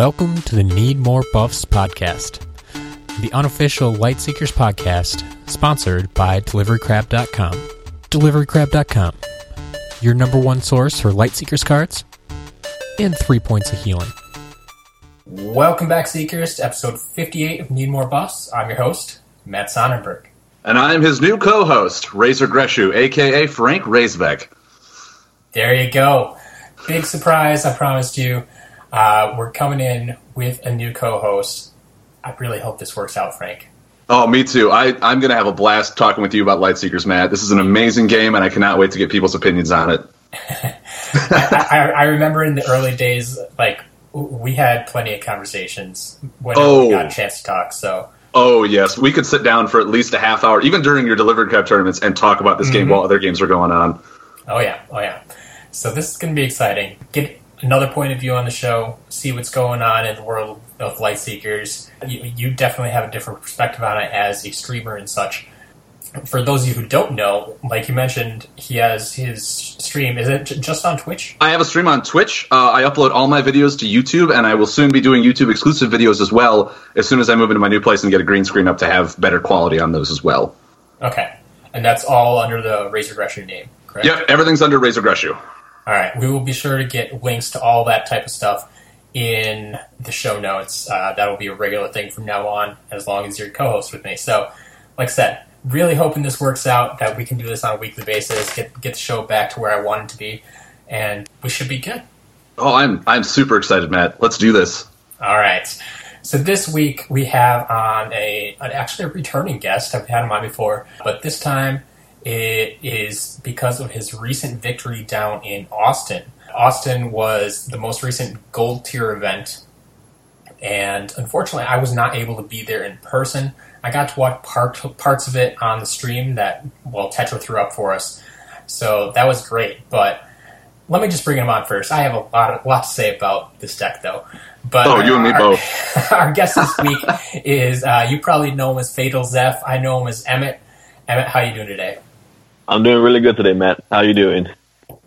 Welcome to the Need More Buffs podcast, the unofficial Lightseekers podcast, sponsored by DeliveryCrab.com. DeliveryCrab.com, your number one source for Lightseekers cards and three points of healing. Welcome back, Seekers, to episode 58 of Need More Buffs. I'm your host, Matt Sonnenberg. And I'm his new co-host, Razor Greshu, aka Frank Razbeck. There you go. Big surprise, I promised you. Uh, we're coming in with a new co-host. I really hope this works out, Frank. Oh, me too. I, I'm going to have a blast talking with you about Lightseekers, Matt. This is an amazing game, and I cannot wait to get people's opinions on it. I, I, I remember in the early days, like we had plenty of conversations when Oh. we got a chance to talk. So Oh yes, we could sit down for at least a half hour, even during your delivered cup tournaments, and talk about this game while other games were going on. Oh yeah, oh yeah. So this is going to be exciting. Get another point of view on the show. See what's going on in the world of Lightseekers. You, you definitely have a different perspective on it as a streamer and such. For those of you who don't know, like you mentioned, he has his stream. Is it just on Twitch? I have a stream on Twitch. Uh, I upload all my videos to YouTube, and I will soon be doing YouTube exclusive videos as well. As soon as I move into my new place and get a green screen up to have better quality on those as well. Okay, and that's all under the Razor Gresham name, correct? Yep, everything's under Razor Greshu. All right, we will be sure to get links to all that type of stuff in the show notes. Uh, that'll be a regular thing from now on, as long as you're co-host with me. So, like I said, really hoping this works out. That we can do this on a weekly basis, get get the show back to where I want it to be, and we should be good. Oh, I'm I'm super excited, Matt. Let's do this. All right. So this week we have on a an actually a returning guest. I've had him on before, but this time it is because of his recent victory down in Austin. Austin was the most recent gold tier event, and unfortunately, I was not able to be there in person. I got to watch part, parts of it on the stream that well Tetra threw up for us, so that was great. But let me just bring him on first. I have a lot, a lot to say about this deck, though. But Oh, you and me our- both. Our guest this week is uh, you probably know him as Fatal Zeph. I know him as Emmett. Emmett, how are you doing today? I'm doing really good today, Matt. How are you doing?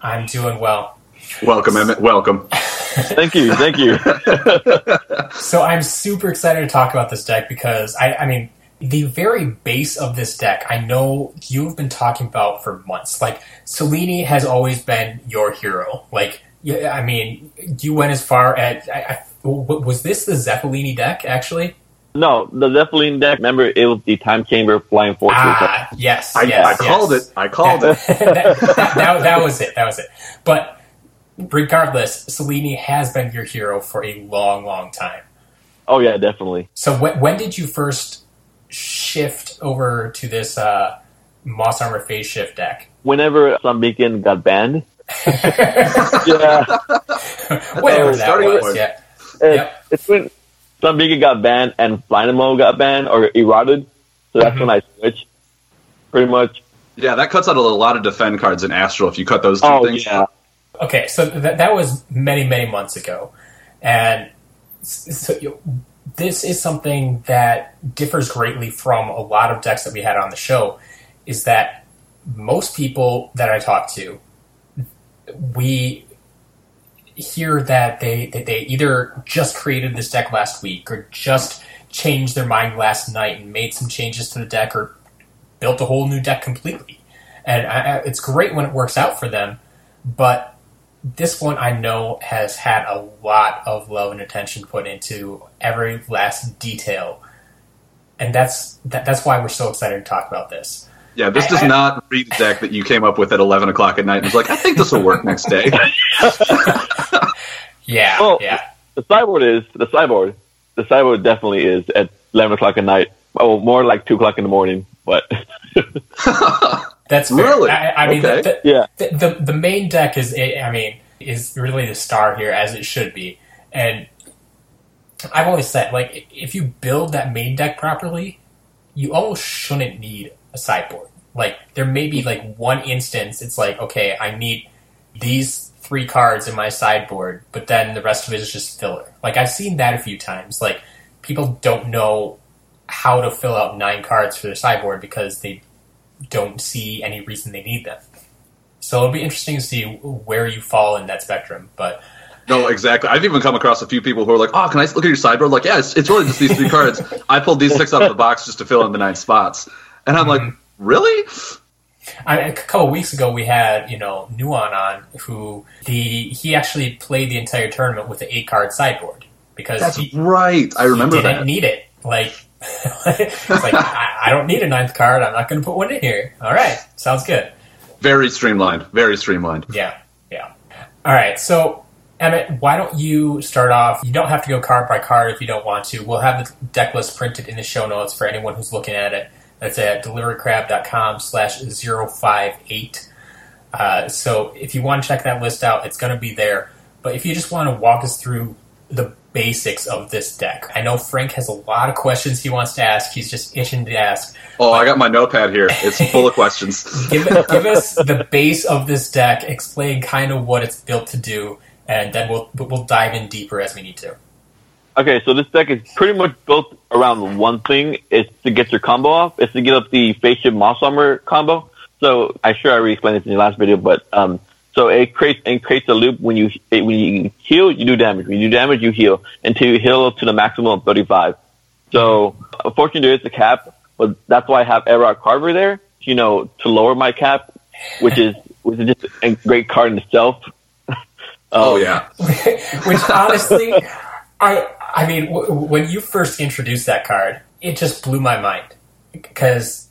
I'm doing well. Welcome, Emmett. Welcome. Thank you, thank you. So I'm super excited to talk about this deck because I, I mean, the very base of this deck, I know you've been talking about for months. Like Seleni has always been your hero. Like, I mean, you went as far as I, I, w- was this the Zeppelini deck actually? No, the Zeppelin deck. Remember, it was the Time Chamber Flying Fortress. Ah, yes, I, yes, I called it. I called that, it. that, that, that was it. That was it. But regardless, Seleni has been your hero for a long, long time. Oh yeah, definitely. So when, when did you first shift over to this uh, Moss Armor Phase Shift deck? Whenever Sun Beacon got banned, yeah, Whatever that starting was, point. yeah. it, Yep. it's when Sun Beacon got banned and Dynamo got banned or eroded. So that's Mhm. when I switched. Pretty much. Yeah, that cuts out a lot of defend cards in Astral if you cut those two Oh things. yeah. Okay, so that that was many, many months ago, and so you- this is something that differs greatly from a lot of decks that we had on the show. Is that most people that I talk to, we hear that they that they either just created this deck last week or just changed their mind last night and made some changes to the deck or built a whole new deck completely. And I, it's great when it works out for them, but this one I know has had a lot of love and attention put into every last detail, and that's that, that's why we're so excited to talk about this. Yeah, this does I- I- not read the deck that you came up with at 11 o'clock at night and was like, I think this will work next day. Yeah, Oh. yeah, The sideboard is the sideboard. The sideboard definitely is at eleven o'clock at night. Oh, more like two o'clock in the morning. But that's fair. Really? I, I mean, Okay. the, yeah, the, the the main deck is I mean is really the star here as it should be, and I've always said like if you build that main deck properly, you almost shouldn't need a sideboard. Like there may be like one instance it's like okay I need these three cards in my sideboard, but then the rest of it is just filler. Like I've seen that a few times. Like people don't know how to fill out nine cards for their sideboard because they don't see any reason they need them. So it'll be interesting to see where you fall in that spectrum. But No, exactly. I've even come across a few people who are like, "Oh, can I look at your sideboard?" Like, yeah, it's, it's really just these three cards. I pulled these six out of the box just to fill in the nine spots, and I'm like, mm-hmm. really? I, a couple weeks ago, we had you know Nuon on, who the he actually played the entire tournament with an eight card sideboard because That's he, right. I remember didn't that. need it. Like, it's like I, I don't need a ninth card. I'm not going to put one in here. All right, sounds good. Very streamlined. Very streamlined. Yeah, yeah. All right, so Emmett, why don't you start off? You don't have to go card by card if you don't want to. We'll have the deck list printed in the show notes for anyone who's looking at it. That's at deliverycrab.com slash 058. Uh, so if you want to check that list out, it's going to be there. But if you just want to walk us through the basics of this deck, I know Frank has a lot of questions he wants to ask. He's just itching to ask. Oh, I got my notepad here. It's full of questions. Give, give us the base of this deck. Explain kind of what it's built to do, and then we'll we'll dive in deeper as we need to. Okay, so this deck is pretty much built around one thing. It's to get your combo off. It's to get up the phase shift moss armor combo. So I sure I already explained this in the last video, but um, so it creates it creates a loop when you when you heal, you do damage. When you do damage, you heal until you heal to the maximum of thirty five. So unfortunately, there is a cap, but that's why I have Erod Carver there. You know, to lower my cap, which is which is just a great card in itself. Oh yeah. Which honestly, I I mean, w- when you first introduced that card, it just blew my mind because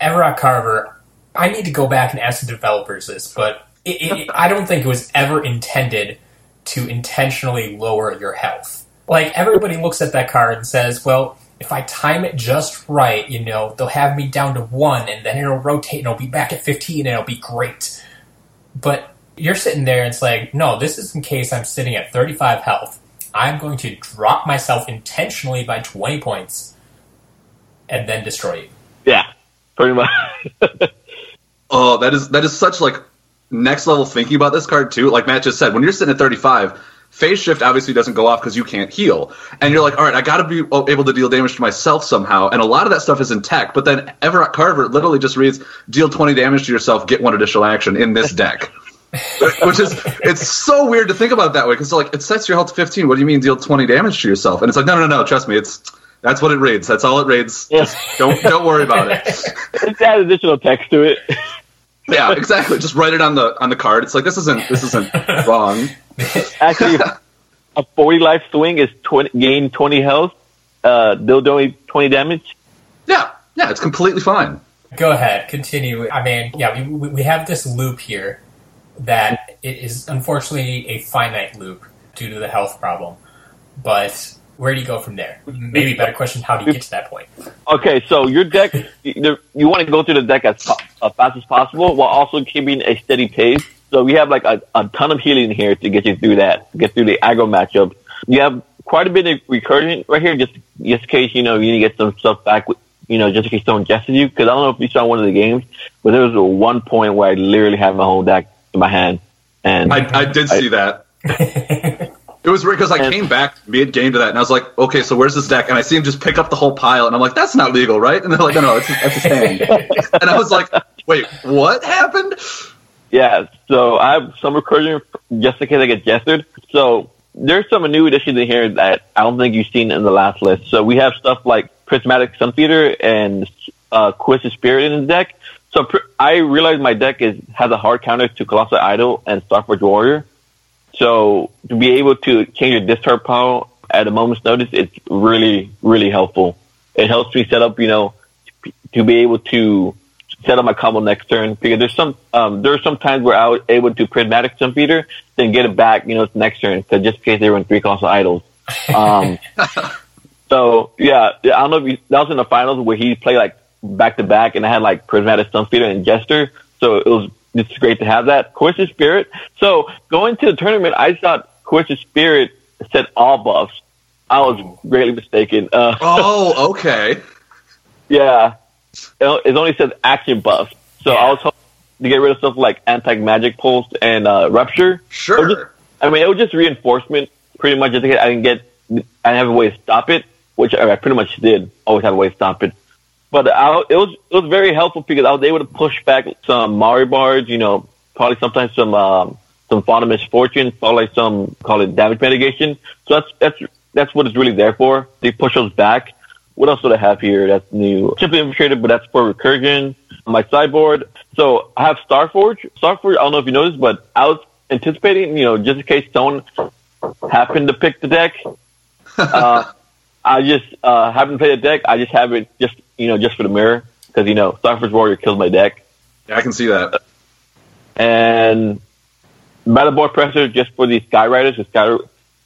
Everett Carver. I need to go back and ask the developers this, but it, it, I don't think it was ever intended to intentionally lower your health. Like everybody looks at that card and says, "Well, if I time it just right, you know, they'll have me down to one, and then it'll rotate, and I'll be back at fifteen, and it'll be great." But you're sitting there, and it's like, no, this is in case I'm sitting at 35 health. I'm going to drop myself intentionally by 20 points, and then destroy you. Yeah, pretty much. Oh, that is that is such like next level thinking about this card too. Like Matt just said, when you're sitting at 35, phase shift obviously doesn't go off because you can't heal, and you're like, all right, I got to be able to deal damage to myself somehow. And a lot of that stuff is in tech, but then Everett Carver literally just reads, deal 20 damage to yourself, get one additional action in this deck. Which is it's so weird to think about it that way because like it sets your health to 15. What do you mean deal 20 damage to yourself? And it's like no no no trust me it's that's what it reads. That's all it reads. Just don't don't worry about it. It's add additional text to it. Yeah, exactly. Just write it on the on the card. It's like this isn't this isn't wrong. Actually, a 40 life swing is 20, gain 20 health. Uh, they'll do 20 damage. Yeah, yeah, it's completely fine. Go ahead, continue. I mean, yeah, we, we we have this loop here that it is unfortunately a finite loop due to the health problem. But where do you go from there? Maybe a better question: How do you get to that point? Okay, so your deck, you, want to go through the deck as fast as possible while also keeping a steady pace. So we have like a, a ton of healing here to get you through that, get through the aggro matchup. You have quite a bit of recursion right here, just just in case you know you need to get some stuff back. With, you know, just in case someone guesses you. Because I don't know if you saw one of the games, but there was one point where I literally had my whole deck in my hand, and I, I did see that. It was weird because I And- came back mid game to that and I was like, okay, so where's this deck? And I see him just pick up the whole pile and I'm like, that's not legal, right? And they're like, no, no, it's, that's a stand. and I was like, wait, what happened? Yeah, so I have some recursion just in case I get gestured. So there's some new additions in here that I don't think you've seen in the last list. So we have stuff like Prismatic Sun Sunfeeder and uh, Corrosive Spirit in the deck. So pr- I realize my deck is has a hard counter to Colossal Idol and Starforge Warrior. So to be able to change your discard pile at a moment's notice, it's really, really helpful. It helps me set up, you know, to be able to set up my combo next turn because there's some um, there are some times where I was able to Prismatic Sunfeeder, then get it back, you know, next turn because just in case they run three colossal idols. Um, so yeah, yeah, I don't know if you, that was in the finals where he played like back to back, and I had like prismatic sun feeder and jester, so it was it's great to have that. Corrosive spirit. So going to the tournament, I thought Corrosive spirit said all buffs. I was greatly mistaken. Uh, Oh, okay. yeah, it only says action buffs. So I was hoping to get rid of stuff like anti magic pulse and uh, rupture. Sure. I mean, it was just reinforcement, pretty much. Just in case I didn't get, I didn't have a way to stop it, which I pretty much did. Always have a way to stop it. But I, it was it was very helpful because I was able to push back some Mari bars, you know, probably sometimes some um, some Font of Misfortune, probably some call it damage mitigation. So that's that's that's what it's really there for. They push those back. What else do I have here that's new? Simply infiltrated, but that's for recursion. My sideboard. So I have Starforge. Starforge, I don't know if you noticed, but I was anticipating, you know, just in case someone happened to pick the deck. Uh, I just uh, haven't played a deck. I just have it just you know just for the mirror because you know Starforge Warrior kills my deck. Yeah, I can see that. And Battleborn Pressure just for the Skyriders. The Sky,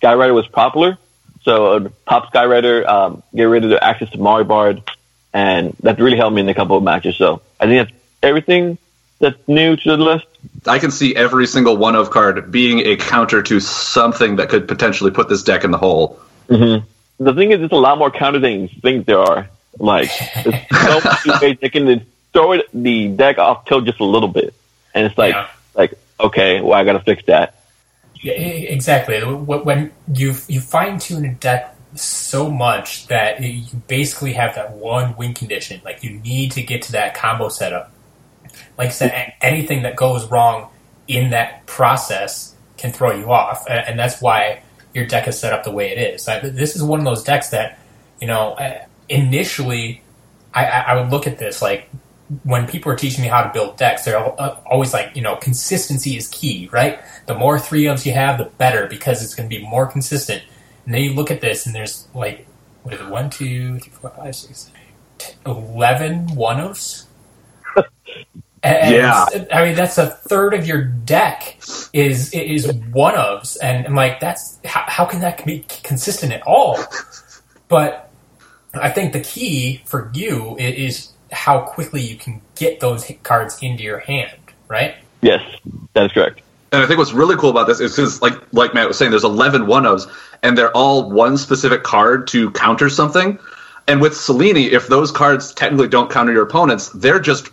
Skyrider was popular, so uh, pop Skyrider, um, get rid of the access to Mari Bard, and that really helped me in a couple of matches. So I think that's everything that's new to the list. I can see every single one of card being a counter to something that could potentially put this deck in the hole. Mm-hmm. The thing is, there's a lot more counter things think there are. Like, there's so many ways they can throw it, the deck off tilt just a little bit, and it's like, Yeah. like okay, well, I got to fix that. Yeah, exactly. When you you fine tune a deck so much that you basically have that one win condition, like you need to get to that combo setup. Like I said, anything that goes wrong in that process can throw you off, and that's why your deck is set up the way it is. This is one of those decks that, you know, initially I, I would look at this like when people are teaching me how to build decks, they're uh, always like, you know, consistency is key, right? The more three ofs you have, the better because it's going to be more consistent. And then you look at this, and there's like, what is it? One, two, three, four, five, six, t- eleven one ofs. And Yeah. I mean that's a third of your deck is is one ofs, and I'm like, that's how, how can that be consistent at all? But I think the key for you is how quickly you can get those hit cards into your hand, right? Yes, that is correct. And I think what's really cool about this is because, like, like Matt was saying, there's 11 one ofs, and they're all one specific card to counter something. And with Seleni, if those cards technically don't counter your opponents, they're just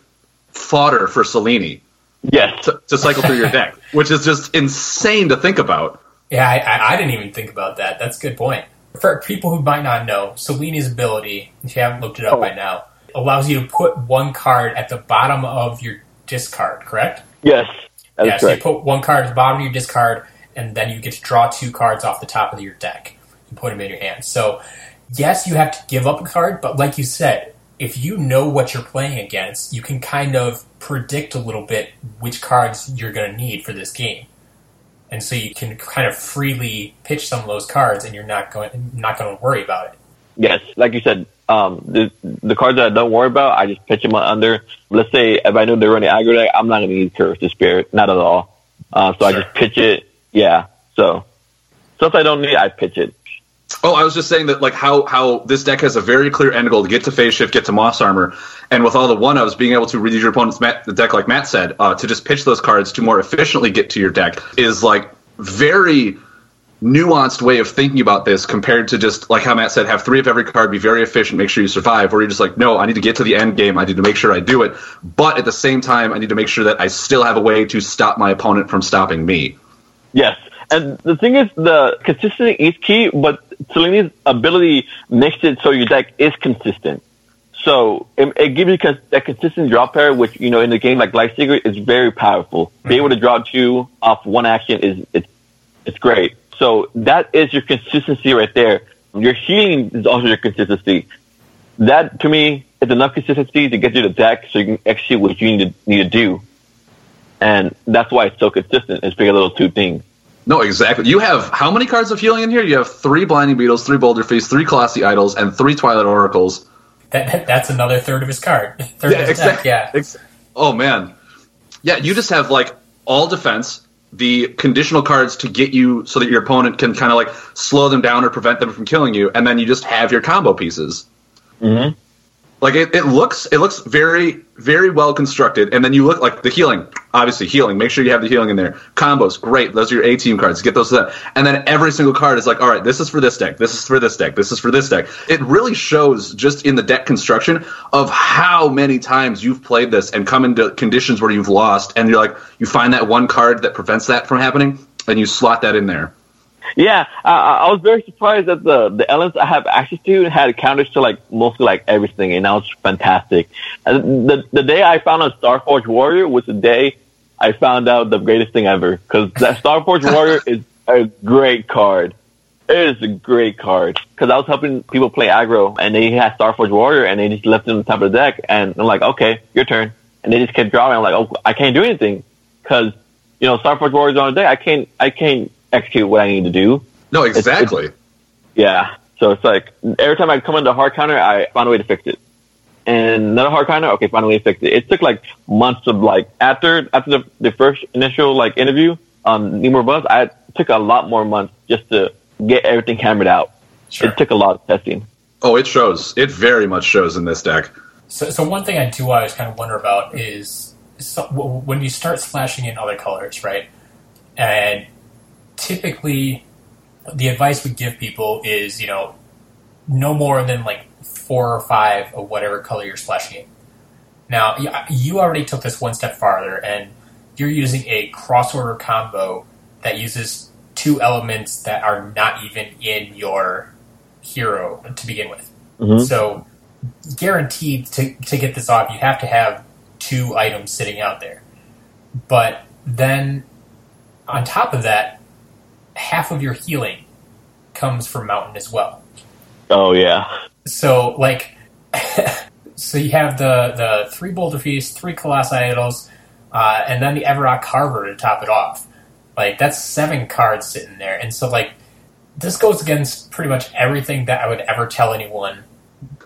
fodder for Seleni Yes, to, to cycle through your deck, which is just insane to think about. Yeah, I, I, I didn't even think about that. That's a good point. For people who might not know, Seleni's ability, if you haven't looked it up by now, allows you to put one card at the bottom of your discard, correct? yes, yeah, so you put one card at the bottom of your discard, and then you get to draw two cards off the top of your deck and put them in your hand. So, yes, you have to give up a card, but like you said, if you know what you're playing against, you can kind of predict a little bit which cards you're going to need for this game. And so you can kind of freely pitch some of those cards, and you're not going not going to worry about it. Yes, like you said, um, the the cards that I don't worry about, I just pitch them under. Let's say if I know they're running aggro deck, I'm not going to need Corrosive Spirit, not at all. Uh, so I just pitch it. Yeah. So stuff I don't need, I pitch it. Oh, I was just saying that like how how this deck has a very clear end goal to get to phase shift, get to moss armor, and with all the one ofs being able to read your opponent's mat, the deck, like Matt said, uh, to just pitch those cards to more efficiently get to your deck is like very nuanced way of thinking about this compared to just like how Matt said, have three of every card, be very efficient, make sure you survive. Where you're just like, no, I need to get to the end game, I need to make sure I do it, but at the same time, I need to make sure that I still have a way to stop my opponent from stopping me. Yes. And the thing is, the consistency is key, but Seleni's ability makes it so your deck is consistent. So it, it gives you cons- that consistent draw pair, which you know in a game like Secret is very powerful. Being mhm. able to draw two off one action is it's it's great. So that is your consistency right there. Your healing is also your consistency. That to me is enough consistency to get you the deck so you can execute what you need to need to do. And that's why it's so consistent. It's because of those two things. No, exactly. You have how many cards of healing in here? You have three Blinding Beetles, three Boulder Feast, three Colossi Idols, and three Twilight Oracles. That, that that's another third of his card. Third of his exact- deck, yeah. ex- oh man, yeah. You just have like all defense, the conditional cards to get you so that your opponent can kind of like slow them down or prevent them from killing you, and then you just have your combo pieces. Mm-hmm. Like it, it looks, it looks very, very well constructed. And then you look like the healing, obviously healing. Make sure you have the healing in there. Combos, great. Those are your A team cards. Get those to that. And then every single card is like, all right, this is for this deck. This is for this deck. This is for this deck. It really shows just in the deck construction of how many times you've played this and come into conditions where you've lost, and you're like, you find that one card that prevents that from happening, and you slot that in there. Yeah, I, I was very surprised that the the elements I have access to had counters to like mostly like everything, and that was fantastic. And the the day I found a Starforge Warrior was the day I found out the greatest thing ever because that Star Forge Warrior is a great card. It is a great card because I was helping people play aggro and they had Star Forge Warrior and they just left it on the top of the deck and I'm like, okay, your turn. And they just kept drawing. I'm like, oh, I can't do anything because you know Star Forge Warrior's on the deck. I can't, I can't execute what I need to do. No, exactly. Yeah. So it's like every time I come into a hard counter, I find a way to fix it. And another hard counter, okay, find a way to fix it. It took like months of like after after the, the first initial like interview on Need More Buffs, I took a lot more months just to get everything hammered out. Sure. It took a lot of testing. Oh, it shows. It very much shows in this deck. So, so one thing I do always kind of wonder about is so, when you start splashing in other colors, right? And typically, the advice we give people is, you know, no more than like four or five of whatever color you're splashing in. Now, you already took this one step farther, and you're using a cross order combo that uses two elements that are not even in your hero to begin with. Mhm. So, guaranteed to, to get this off, you have to have two items sitting out there. But then, on top of that, half of your healing comes from Mountain as well. Oh yeah. So, like, so you have the the three Boulder Feast, three Colossi Idols, uh, and then the Everrock Carver to top it off. Like, that's seven cards sitting there. And so, like, this goes against pretty much everything that I would ever tell anyone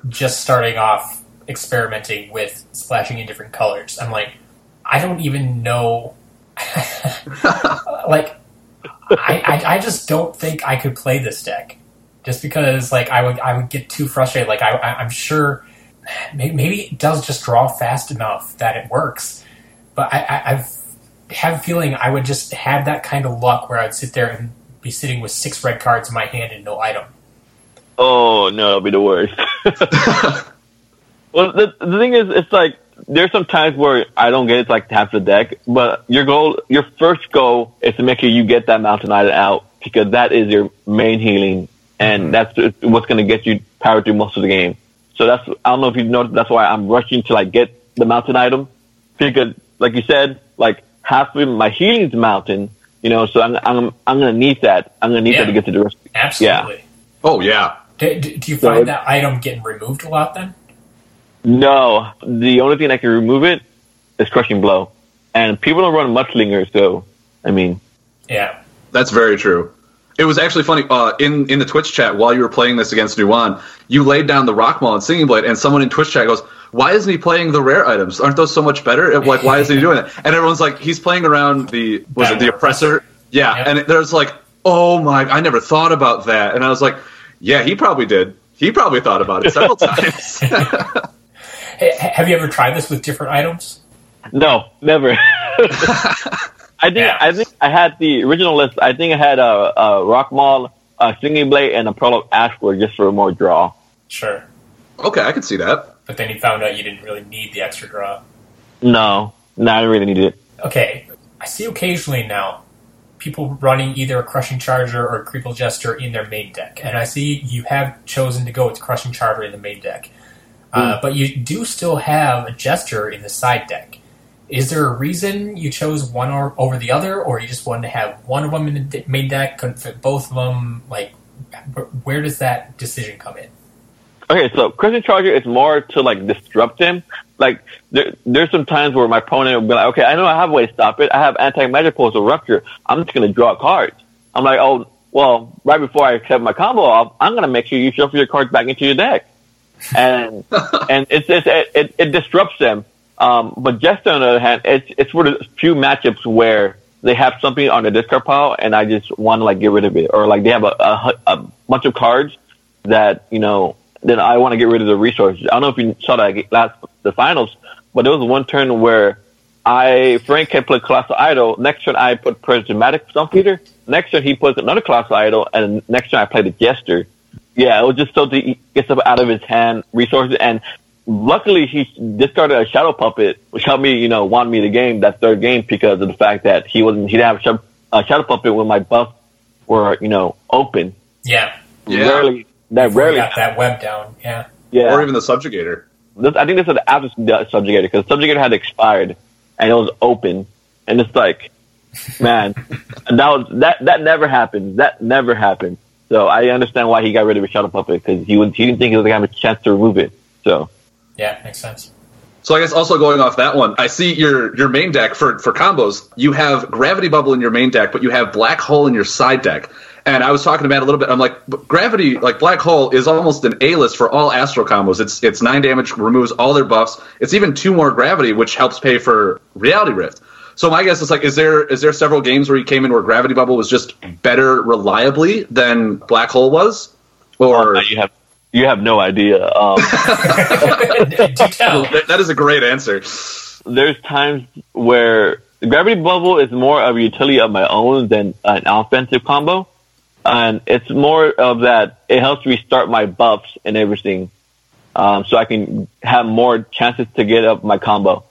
just starting off experimenting with splashing in different colors. I'm like, I don't even know. like, I, I, I just don't think I could play this deck just because like I would I would get too frustrated. Like I, I I'm sure maybe, maybe it does just draw fast enough that it works, but I, I I've have a feeling I would just have that kind of luck where I'd sit there and be sitting with six red cards in my hand and no item. Oh no, that'll be the worst. well, the, the thing is, it's like there's some times where I don't get it like half the deck, but your goal, your first goal is to make sure you get that mountain item out because that is your main healing, and mm-hmm. that's what's going to get you power through most of the game. So that's I don't know if you know that's why I'm rushing to like get the mountain item because, like you said, like half of my healing's mountain, you know. So I'm I'm I'm going to need that. I'm going to need Yeah. that to get to the rest. Absolutely. Yeah. Oh yeah. Do, do, do you find it- that item getting removed a lot then? No, the only thing that can remove it is crushing blow, and people don't run mudslingers, so I mean, Yeah. That's very true. It was actually funny uh, in in the Twitch chat while you were playing this against Nuwan. You laid down the Rock Maul and Singing Blade, and someone in Twitch chat goes, "Why isn't he playing the rare items? Aren't those so much better? Like, why isn't he doing it?" And everyone's like, "He's playing around the was it the oppressor? Yeah." Yep. And there's like, "Oh my, I never thought about that." And I was like, "Yeah, he probably did. He probably thought about it several times." Hey, ha- have you ever tried this with different items? no, never. I think Yeah. I think I had the original list. I think I had a, a rock maul, a singing blade, and a pearl of ashwood just for more draw. Sure. okay, I can see that. But then you found out you didn't really need the extra draw. No, no, I really needed it. Okay, I see occasionally now people running either a Crushing Charger or a Creeple Jester in their main deck, and I see you have chosen to go with Crushing Charger in the main deck, uh, but you do still have a Jester in the side deck. Is there a reason you chose one or, over the other, or you just wanted to have one of them in the main deck, couldn't fit both of them? Like, where does that decision come in? Okay, so Crushing Charger is more to like disrupt him. Like there, there's some times where my opponent will be like, okay, I know I have a way to stop it. I have anti magic pulse or rupture. I'm just gonna draw cards. I'm like, oh, well, right before I accept my combo off, I'm gonna make sure you shuffle your cards back into your deck, and and it's, it's it, it, it disrupts them. Um, but Jester on the other hand, it's it's for the few matchups where they have something on the discard pile, and I just want to like get rid of it, or like they have a, a, a bunch of cards that you know then I want to get rid of the resources. I don't know if you saw that last the finals, but there was one turn where I Frank had played Colossal Idol. Next turn I put Prismatic Sunfeeder. Next turn he puts another Colossal Idol, and next turn I play the Jester. Yeah, it was just so to get stuff out of his hand, resources, and luckily he discarded a Shadow Puppet, which helped me, you know, won me the game that third game because of the fact that he wasn't he didn't have a Shadow, a Shadow Puppet when my buffs were you know open. Yeah, Yeah. Rarely that before rarely got that web down. Yeah, yeah. Or even the subjugator. This, I think this was after the Subjugator because Subjugator had expired and it was open. and it's like, man, that was that that never happened. That never happened. So I understand why he got rid of his shadow puppet because he was he didn't think he was gonna have a chance to remove it. So Yeah, makes sense. So I guess also going off that one, I see your your main deck for for combos. You have Gravity Bubble in your main deck, but you have Black Hole in your side deck. And I was talking to Matt a little bit. I'm like, Gravity, like Black Hole, is almost an A list for all Astral combos. It's it's nine damage, removes all their buffs. It's even two more Gravity, which helps pay for Reality Rift. So my guess is like, is there is there several games where you came in where Gravity Bubble was just better reliably than Black Hole was, or uh, you have you have no idea. Um, that, that is a great answer. there's times where gravity bubble is more of a utility of my own than an offensive combo, and it's more of that. It helps restart my buffs and everything, um, so I can have more chances to get up my combo.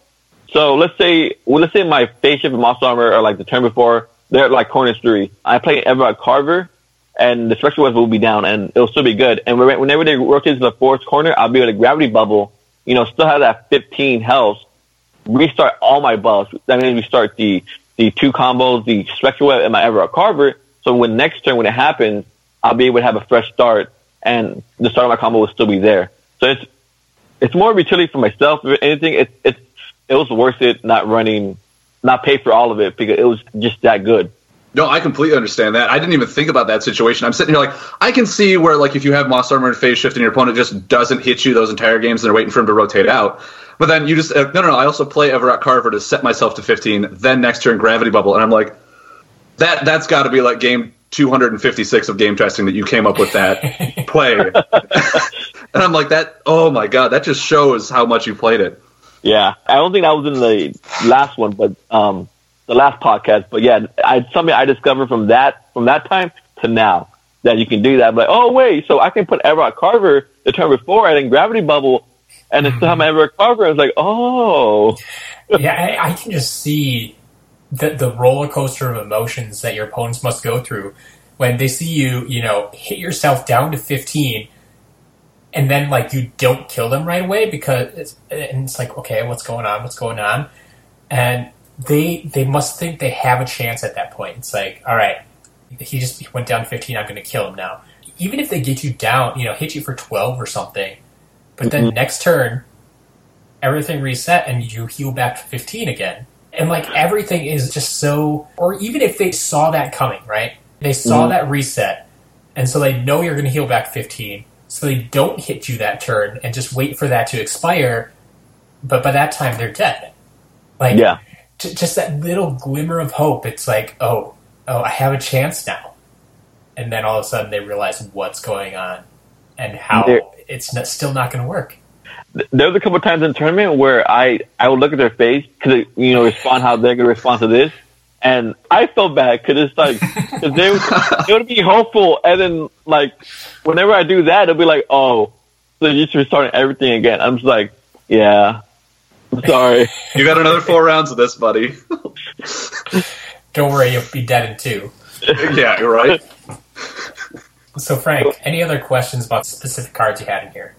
So let's say, well, let's say my phase shift and monster armor are like the turn before. They're like corners three. I play Everard Carver, and the special weapon will be down, and it'll still be good. And whenever they rotate to the fourth corner, I'll be able to gravity bubble. You know, still have that 15 health. Restart all my buffs. That means restart the the two combos, the spectral web, and my Everard Carver. So when next turn when it happens, I'll be able to have a fresh start, and the start of my combo will still be there. So it's it's more of utility for myself. If anything, it it it was worth it not running, not pay for all of it because it was just that good. No, I completely understand that. I didn't even think about that situation. I'm sitting here like I can see where like if you have Moss Armor and Phase Shift and your opponent just doesn't hit you those entire games and they're waiting for him to rotate out. But then you just uh, no no no. I also play Everett Carver to set myself to 15. Then next turn Gravity Bubble, and I'm like that. That's got to be like game 256 of game testing that you came up with that play. and I'm like that. Oh my god, that just shows how much you played it. Yeah, I don't think that was in the last one, but um, the last podcast. But yeah, I something I discovered from that from that time to now that you can do that. But oh wait, so I can put Everett Carver the turn before and then Gravity Bubble, and have my Everett Carver. I was like, oh, yeah, I, I can just see the the roller coaster of emotions that your opponents must go through when they see you, you know, hit yourself down to fifteen, and then like you don't kill them right away because it's, and it's like, okay, what's going on? What's going on? And they they must think they have a chance at that point. It's like, all right, he just went down fifteen. I'm going to kill him now. Even if they get you down, you know, hit you for twelve or something, but then next turn everything reset and you heal back to 15 again. And like everything is just so, or even if they saw that coming, right? They saw mm-hmm. that reset, and so they know you're going to heal back 15, so they don't hit you that turn and just wait for that to expire. But by that time, they're dead. Like, yeah, j- just that little glimmer of hope. It's like, oh, oh, I have a chance now. And then all of a sudden, they realize what's going on and how There- it's not, still not going to work. there was a couple times in the tournament where I I would look at their face because you know respond how they're gonna respond to this, and I felt bad because it's like cause they would, would be hopeful, and then like whenever I do that, it'll be like, oh, so you're just restarting everything again. I'm just like, yeah, I'm sorry. You got another four rounds of this, buddy. Don't worry, you'll be dead in two. yeah, you're right. So, Frank, any other questions about specific cards you had in here?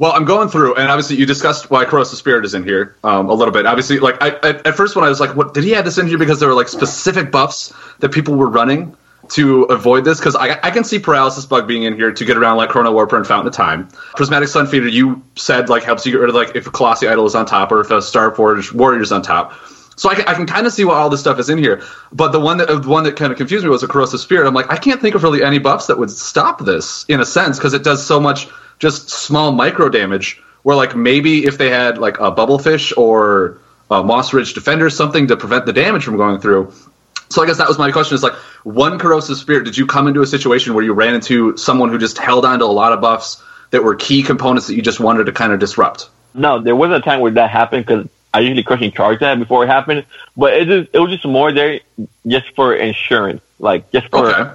Well, I'm going through, and obviously you discussed why Corrosive Spirit is in here um, a little bit. Obviously, like I, at, at first when I was like, "What did he add this in here?" Because there were like specific buffs that people were running to avoid this. Because I, I can see Paralysis Bug being in here to get around like Chrono Warper and Fountain of Time. Prismatic Sunfeeder, you said like helps you get rid of like if a Colossi Idol is on top or if a Star Forge Warrior is on top. So I I can kind of see why all this stuff is in here. But the one that the one that kind of confused me was a Corrosive Spirit. I'm like, I can't think of really any buffs that would stop this in a sense because it does so much just small micro damage. Where like maybe if they had like a Bubblefish or a Moss Ridge Defender, something to prevent the damage from going through. So I guess that was my question: is like one corrosive spirit. Did you come into a situation where you ran into someone who just held on to a lot of buffs that were key components that you just wanted to kind of disrupt? No, there wasn't a time where that happened because I usually crushing charge that before it happened, but it just it was just more there just for insurance, like just for Okay.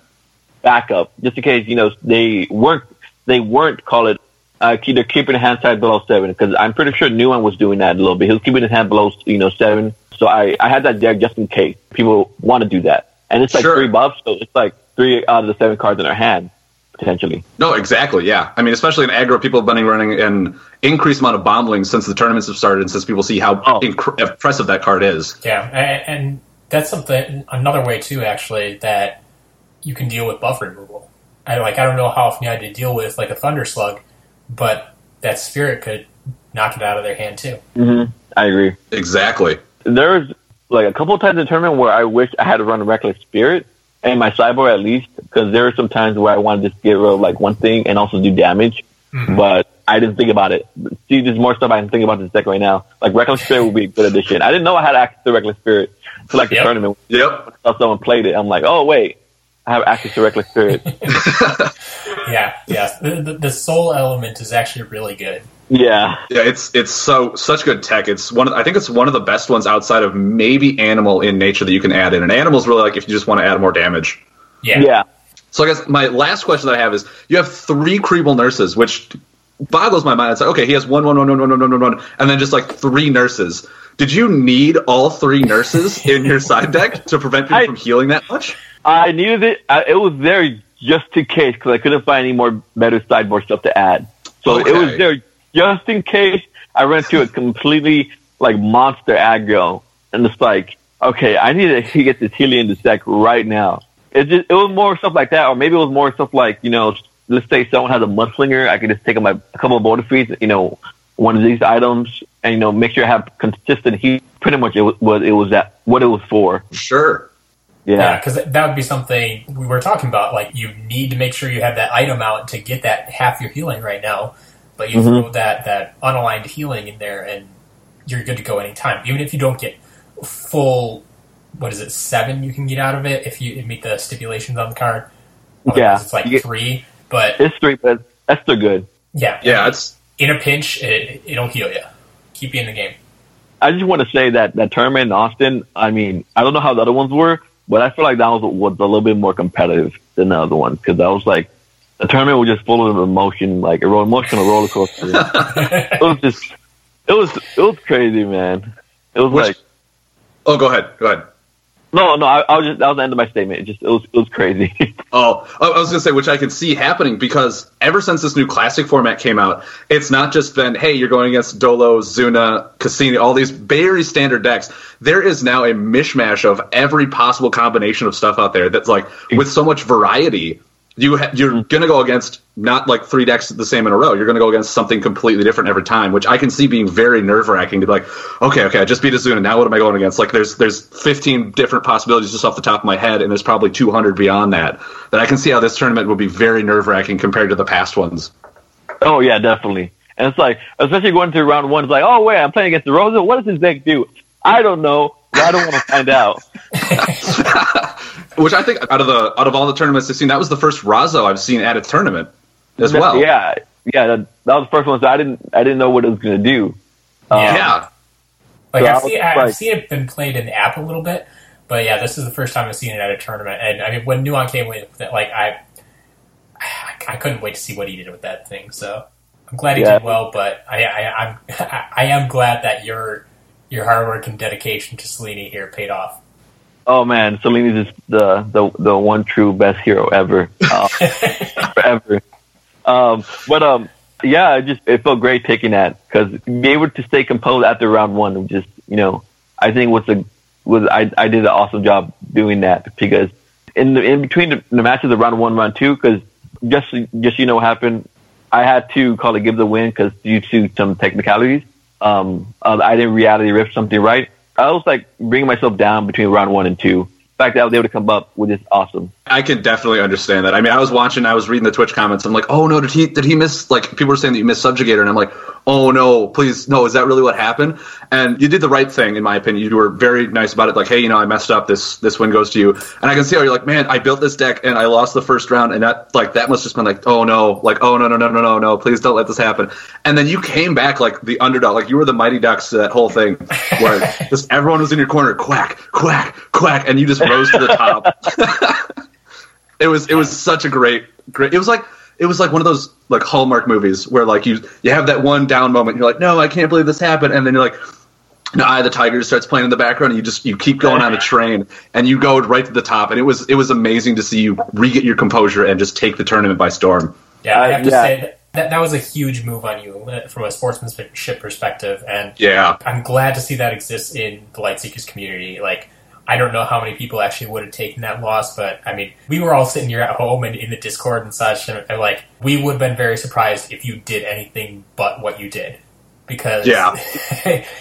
backup, just in case you know they weren't they weren't call it uh, they're keeping the hand side below seven because I'm pretty sure Nuan was doing that a little bit. He was keeping his hand below you know seven, so I I had that there just in case people want to do that, and it's like Sure. three buffs, so it's like three out of the seven cards in our hand potentially. No, exactly. Yeah, I mean, especially in aggro, people have been running an increased amount of bomblings since the tournaments have started, and since people see how Oh. inc- impressive that card is. Yeah, and that's something another way too actually that you can deal with buff removal. I like I don't know how often you had to deal with like a thunder slug, but that spirit could knock it out of their hand too. Mm-hmm. I agree. Exactly. There's like a couple of times in the tournament where I wish I had to run a reckless spirit and my cyborg at least because there are some times where I want to just get rid of like one thing and also do damage, Mhm. but I didn't think about it. See, there's more stuff I can think about this deck right now. Like reckless spirit would be a good addition. I didn't know I had access to reckless spirit to like the Yep. tournament. Yep. I saw someone played it. I'm like, oh wait, I have access to reckless spirit. Yeah, yeah. The, the, the soul element is actually really good. Yeah, Yeah, it's it's so such good tech. It's one. Of, I think it's one of the best ones outside of maybe animal in nature that you can add in. And animal's really like if you just want to add more damage. Yeah, yeah. So I guess my last question that I have is: you have three Creeple nurses, which boggles my mind. It's like okay, he has one, one, one, one, one, one, one, one, one, and then just like three nurses. Did you need all three nurses in your side deck to prevent people I- from healing that much? I needed it. I, it was there just in case because I couldn't find any more better sideboard stuff to add. So it was there just in case I ran into a completely like monster aggro, and it's like, okay, I need to get this healing in this deck right now. It just it was more stuff like that, or maybe it was more stuff like you know, let's say someone has a mudslinger, I could just take my a couple of border feeds, you know, one of these items, and you know, make sure I have consistent heat. Pretty much, it was what it was that what it was for. Sure. Yeah, because that would be something we were talking about. Like, you need to make sure you have that item out to get that half your healing right now. But you Mhm. throw that that unaligned healing in there, and you're good to go anytime. Even if you don't get full, what is it, seven you can get out of it if you meet the stipulations on the card. Otherwise, Yeah. it's like get- three. But It's three, but that's still good. yeah, Yeah, it's in a pinch, it, it'll heal you, keep you in the game. I just want to say that that tournament in Austin. I mean, I don't know how the other ones were, but I feel like that was was a little bit more competitive than the other ones because I was like, the tournament was just full of emotion, like a ro- emotional roller coaster. it was just, it was it was crazy, man. It was Which- like, oh, go ahead. Go ahead. no, no, I, I was just that was the end of my statement. It just it was it was crazy. Oh, I I was going to say, which I can see happening because ever since this new classic format came out, it's not just been, hey, you're going against Dolo, Zuna, Cassini, all these very standard decks. There is now a mishmash of every possible combination of stuff out there that's like, with so much variety, you ha- you're going to go against not like three decks the same in a row. You're going to go against something completely different every time, which I can see being very nerve wracking to be like, okay, okay, I just beat a Zuna. Now what am I going against? Like, there's there's 15 different possibilities just off the top of my head, and there's probably 200 beyond that. That I can see how this tournament will be very nerve wracking compared to the past ones. oh yeah, definitely. And it's like, especially going to round one, it's like, oh wait, I'm playing against the Rosa. What does this deck do? I don't know. But I don't want to find out. Which I think out of the out of all the tournaments I've seen, that was the first Razo I've seen at a tournament as well. Yeah, yeah. That, that was the first one. So I didn't, I didn't know what it was going to do. Um, Yeah. yeah. Like So I I've, was seen, I've seen it been played in the app a little bit, but yeah, this is the first time I've seen it at a tournament. And I mean, when Nuon came with it, like I, I couldn't wait to see what he did with that thing. So I'm glad he Yeah. did well, but I, I, I'm, I am glad that your your hard work and dedication to Seleni here paid off. Oh man, Seleni is the the the one true best hero ever, um, forever. Um, but um, yeah, it just it felt great taking that because be able to stay composed after round one just you know I think was a was I I did an awesome job doing that because in the in between the, the matches of round one round two because just just you know what happened? I had to call it give the win because due to some technicalities. Um uh, I didn't reality rift something right I was like bringing myself down between round one and two. The fact that I was able to come up with this awesome. I can definitely understand that. I mean, I was watching, I was reading the Twitch comments. I'm like, oh no, did he did he miss? Like people were saying that you missed Subjugator, and I'm like, oh no, please no, is that really what happened? And you did the right thing, in my opinion. You were very nice about it. Like, hey, you know, I messed up. This this win goes to you. And I can see how you're like, man, I built this deck and I lost the first round, and that like that must just been like, oh no, like oh no no no no no no, please don't let this happen. And then you came back like the underdog, like you were the Mighty Ducks to that whole thing, where just everyone was in your corner, quack quack quack, and you just rose to the top. it was it was such a great great it was like it was like one of those like hallmark movies where like you you have that one down moment you're like no i can't believe this happened and then you're like no, Eye of the Tiger starts playing in the background, and you just you keep going on a train, and you go right to the top, and it was it was amazing to see you re get your composure and just take the tournament by storm. Yeah, I have to yeah. say that, that that was a huge move on you uh, from a sportsmanship perspective, and Yeah, I'm glad to see that exists in the Lightseekers community. Like, I don't know how many people actually would have taken that loss, but I mean, we were all sitting here at home and in the Discord and such, and, and like, we would have been very surprised if you did anything but what you did. Because Yeah.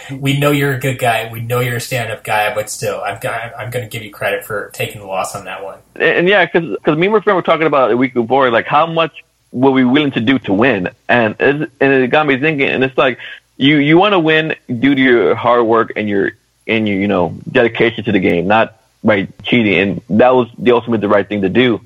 we know you're a good guy, we know you're a stand-up guy, but still, I'm, I'm going to give you credit for taking the loss on that one. And, and yeah, because me and my friend were talking about a week before, like how much were we willing to do to win, and and it got me thinking. And it's like you you want to win due to your hard work and your and your you know dedication to the game, not by cheating. And that was the ultimate the right thing to do.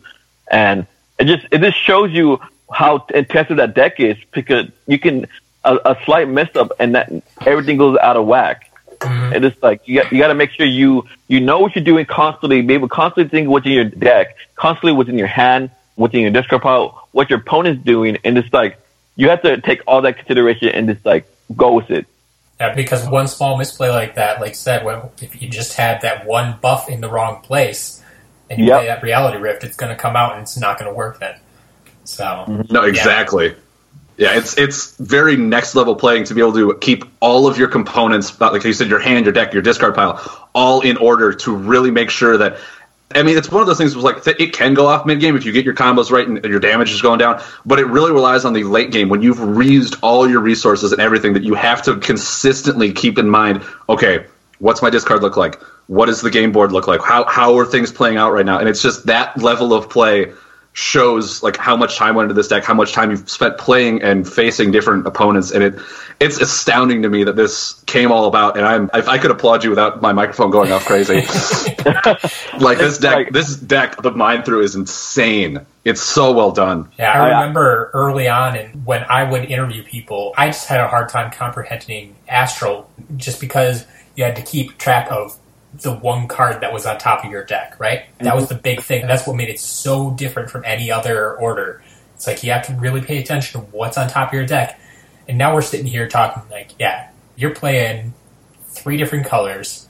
And it just it just shows you how intensive that deck is because you can a, a slight mess up and that everything goes out of whack. Mm-hmm. And it's like you got you got to make sure you you know what you're doing constantly. Be able to constantly think what's in your deck, constantly what's in your hand, what's in your discard pile, what your opponent's doing, and it's like you have to take all that consideration and just like go with it. Yeah, because one small misplay like that, like said, well, if you just had that one buff in the wrong place and you Yep. play that reality rift, it's going to come out and it's not going to work then. So, mm-hmm. No, exactly. Yeah, it's it's very next level playing to be able to keep all of your components, like you said, your hand, your deck, your discard pile, all in order to really make sure that. I mean, it's one of those things. Was like it can go off mid game if you get your combos right and, and your damage is going down, but it really relies on the late game when you've reused all your resources and everything that you have to consistently keep in mind. Okay, what's my discard look like? What does the game board look like? How how are things playing out right now? And it's just that level of play shows like how much time went into this deck, how much time you've spent playing and facing different opponents, and it it's astounding to me that this came all about. And I'm if I could applaud you without my microphone going off crazy. like this deck, like- this deck the mind through is insane. It's so well done. yeah, Oh, I remember early on and when I would interview people, I just had a hard time comprehending Astral just because you had to keep track of the one card that was on top of your deck, right? That mhm. was the big thing. That's what made it so different from any other order. It's like you have to really pay attention to what's on top of your deck. And now we're sitting here talking like, yeah, you're playing three different colors.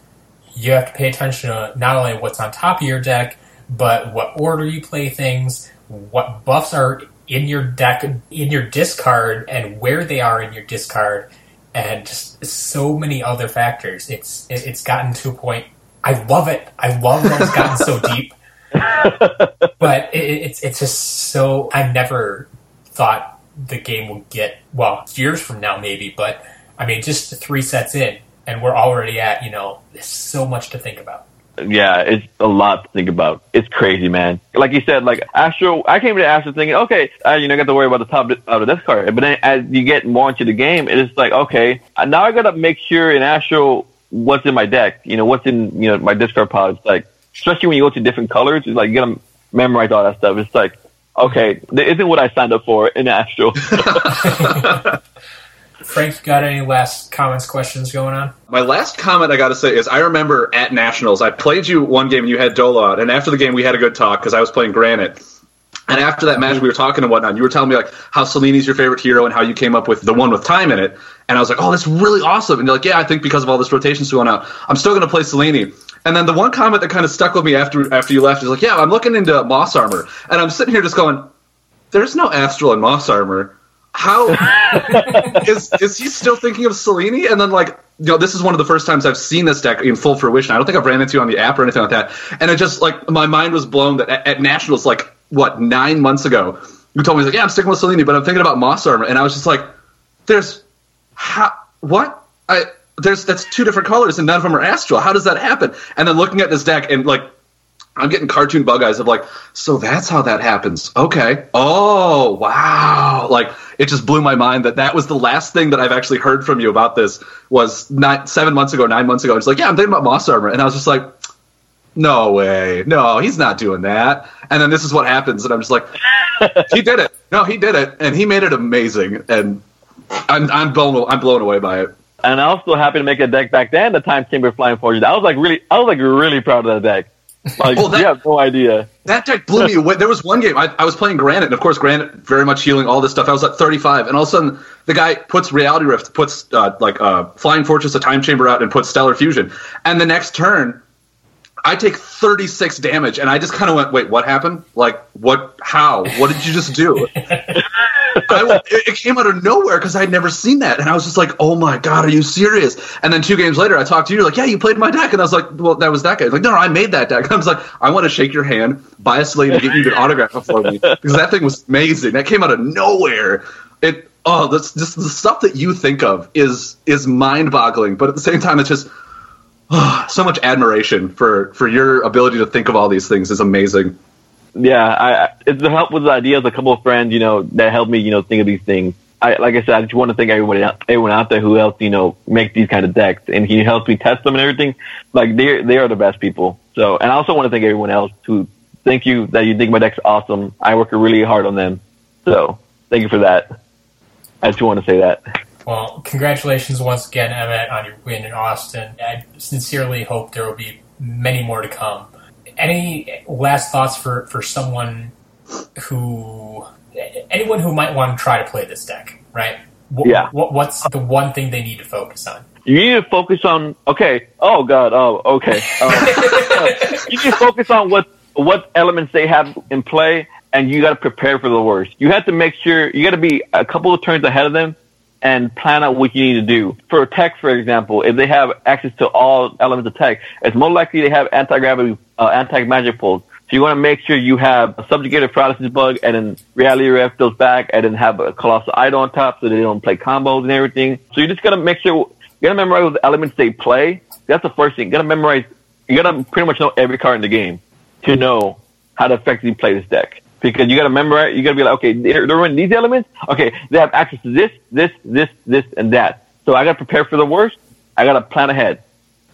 You have to pay attention to not only what's on top of your deck, but what order you play things, what buffs are in your deck, in your discard, and where they are in your discard, and just so many other factors. It's it- it's gotten to a point. I love it. I love that it's gotten so deep. but it, it's it's just so. I never thought the game would get well years from now, maybe. But I mean, just three sets in, and we're already at you know. There's so much to think about. Yeah, it's a lot to think about. It's crazy, man. Like you said, like Astral, I came to Astral thinking, okay, uh, you know, I got to worry about the top of the discard. But then as you get more into the game, it's like, okay, now I got to make sure in Astral what's in my deck. You know, what's in you know my discard pile. It's like, especially when you go to different colors, it's like you got to memorize all that stuff. It's like, okay, this isn't what I signed up for in Astral. Frank, you got any last comments, questions going on? My last comment I got to say is I remember at Nationals, I played you one game and you had Dolo out, and after the game we had a good talk because I was playing Granite. And after that match, we were talking and whatnot. You were telling me like how Seleni's your favorite hero and how you came up with the one with time in it. And I was like, oh, that's really awesome. And you're like, yeah, I think because of all this rotation going out, I'm still going to play Seleni. And then the one comment that kind of stuck with me after after you left is like, yeah, I'm looking into Moss Armor, and I'm sitting here just going, there's no Astral in Moss Armor. How is is he still thinking of Seleni? And then like you know, this is one of the first times I've seen this deck in full fruition. I don't think I've ran into you on the app or anything like that. And it just like my mind was blown that at, at Nationals, like what nine months ago, you told me like, yeah, I'm sticking with Seleni, but I'm thinking about Moss Armor, and I was just like, there's how what I there's that's two different colors and none of them are astral. How does that happen? And then looking at this deck and like I'm getting cartoon bug eyes of like, so that's how that happens. Okay. Oh, wow. Like it just blew my mind that that was the last thing that I've actually heard from you about this was nine, seven months ago, nine months ago. It's like, yeah, I'm thinking about Moss Armor. And I was just like, no way. No, he's not doing that. And then this is what happens. And I'm just like, he did it. No, he did it. And he made it amazing. And I'm, I'm blown, I'm blown away by it. and I was so happy to make a deck back then. The Time Chamber Flying Forges. I was like really, I was like really proud of that deck. Like Well, that- you have no idea. That deck blew me away. There was one game I, I was playing Granite, and of course Granite very much healing all this stuff. I was at 35, and all of a sudden the guy puts Reality Rift, puts uh, like uh, Flying Fortress, a Time Chamber out, and puts Stellar Fusion. And the next turn, I take 36 damage, and I just kind of went, "Wait, what happened? Like, what? How? What did you just do?" I, it came out of nowhere because I'd never seen that, and I was just like, "Oh my god, are you serious?" And then two games later, I talked to you, like, "Yeah, you played my deck," and I was like, "Well, that was that guy." Like, no, no, I made that deck. I was like, "I want to shake your hand, buy a slate, and get you to autograph it for me because that thing was amazing. That came out of nowhere. It oh, that's just the stuff that you think of is is mind boggling, but at the same time, it's just oh, so much admiration for for your ability to think of all these things is amazing. Yeah, I, it's the help with the ideas. A couple of friends, you know, that helped me, you know, think of these things. I, like I said, I just want to thank everybody, everyone out there who helps, you know, make these kind of decks, and he helps me test them and everything. Like they, they are the best people. So, and I also want to thank everyone else who thank you that you think my deck's awesome. I work really hard on them. So, thank you for that. I just want to say that. Well, congratulations once again, Emmitt, on your win in Austin. I sincerely hope there will be many more to come. Any last thoughts for, for someone who, anyone who might want to try to play this deck, right? What, Yeah. What, what's the one thing they need to focus on? You need to focus on okay. Oh God. Oh okay. Um, you need to focus on what what elements they have in play, and you got to prepare for the worst. You have to make sure you got to be a couple of turns ahead of them and plan out what you need to do. For tech, for example, if they have access to all elements of tech, it's more likely they have anti gravity, uh, anti magic pulls. So you want to make sure you have a subjugated paralysis bug, and then reality rift goes back, and then have a colossal idol on top, so they don't play combos and everything. So you just gotta make sure you gotta memorize the elements they play. That's the first thing. You gotta memorize. You gotta pretty much know every card in the game to know how to effectively play this deck. Because you gotta memorize. You gotta be like, okay, they're, they're running these elements. Okay, they have access to this, this, this, this, and that. So I gotta prepare for the worst. I gotta plan ahead,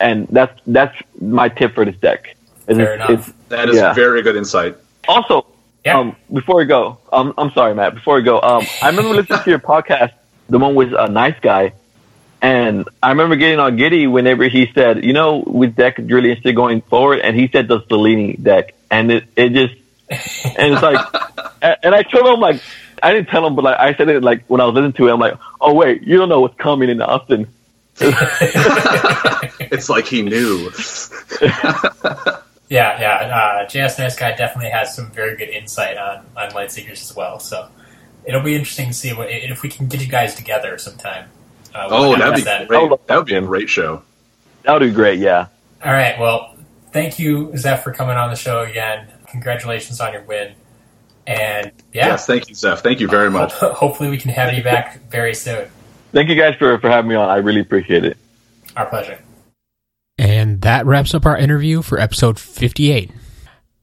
and that's that's my tip for this deck. Is Fair it's- enough. it's- That is Yeah. very good insight. also, Yeah. um, before we go, um, I'm sorry, Matt. Before we go, um, I remember listening to your podcast, the one with a nice guy, and I remember getting on Giddy whenever he said, you know, with deck is really interested going forward, and he said the Seleni deck, and it it just and it's like, and, and I told him like, I didn't tell him, but like I said it like when I was listening to it, I'm like, oh wait, you don't know what's coming in Austin. It's like he knew. Yeah, yeah. Uh, JS Nice Guy definitely has some very good insight on, on Lightseekers as well. So it'll be interesting to see what, if we can get you guys together sometime. Uh, we'll Oh, that'd be that. great. That would be a great show. That would be great, yeah. All right. Well, thank you, Zeph, for coming on the show again. Congratulations on your win. And yeah, Yes, thank you, Zeph. Thank you very much. hopefully we can have you back very soon. Thank you guys for for having me on. I really appreciate it. Our pleasure. And that wraps up our interview for episode 58.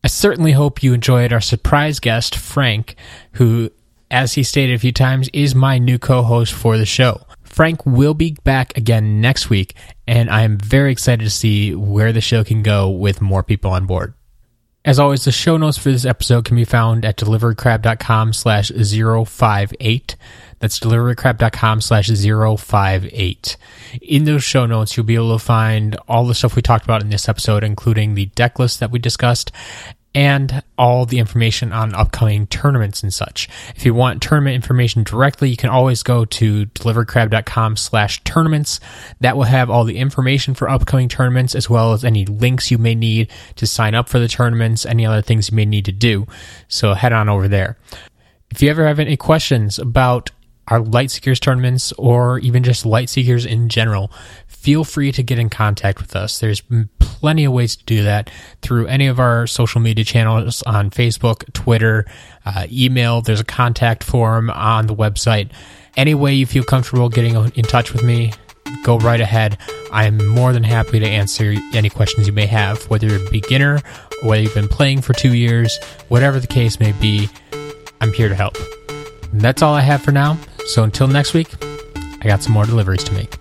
I certainly hope you enjoyed our surprise guest, Frank, who, as he stated a few times, is my new co host for the show. Frank will be back again next week, and I am very excited to see where the show can go with more people on board. As always, the show notes for this episode can be found at deliverycrab.com slash 058. That's deliverycrab.com slash 058. In those show notes, you'll be able to find all the stuff we talked about in this episode, including the deck list that we discussed and all the information on upcoming tournaments and such. If you want tournament information directly, you can always go to deliverycrab.com slash tournaments. That will have all the information for upcoming tournaments as well as any links you may need to sign up for the tournaments, any other things you may need to do. So head on over there. If you ever have any questions about our Lightseekers tournaments or even just Lightseekers in general, feel free to get in contact with us. There's plenty of ways to do that through any of our social media channels on Facebook, Twitter, uh, email. There's a contact form on the website. Any way you feel comfortable getting in touch with me, go right ahead. I'm more than happy to answer any questions you may have, whether you're a beginner whether you've been playing for two years, whatever the case may be. I'm here to help. And that's all I have for now. So until next week, I got some more deliveries to make.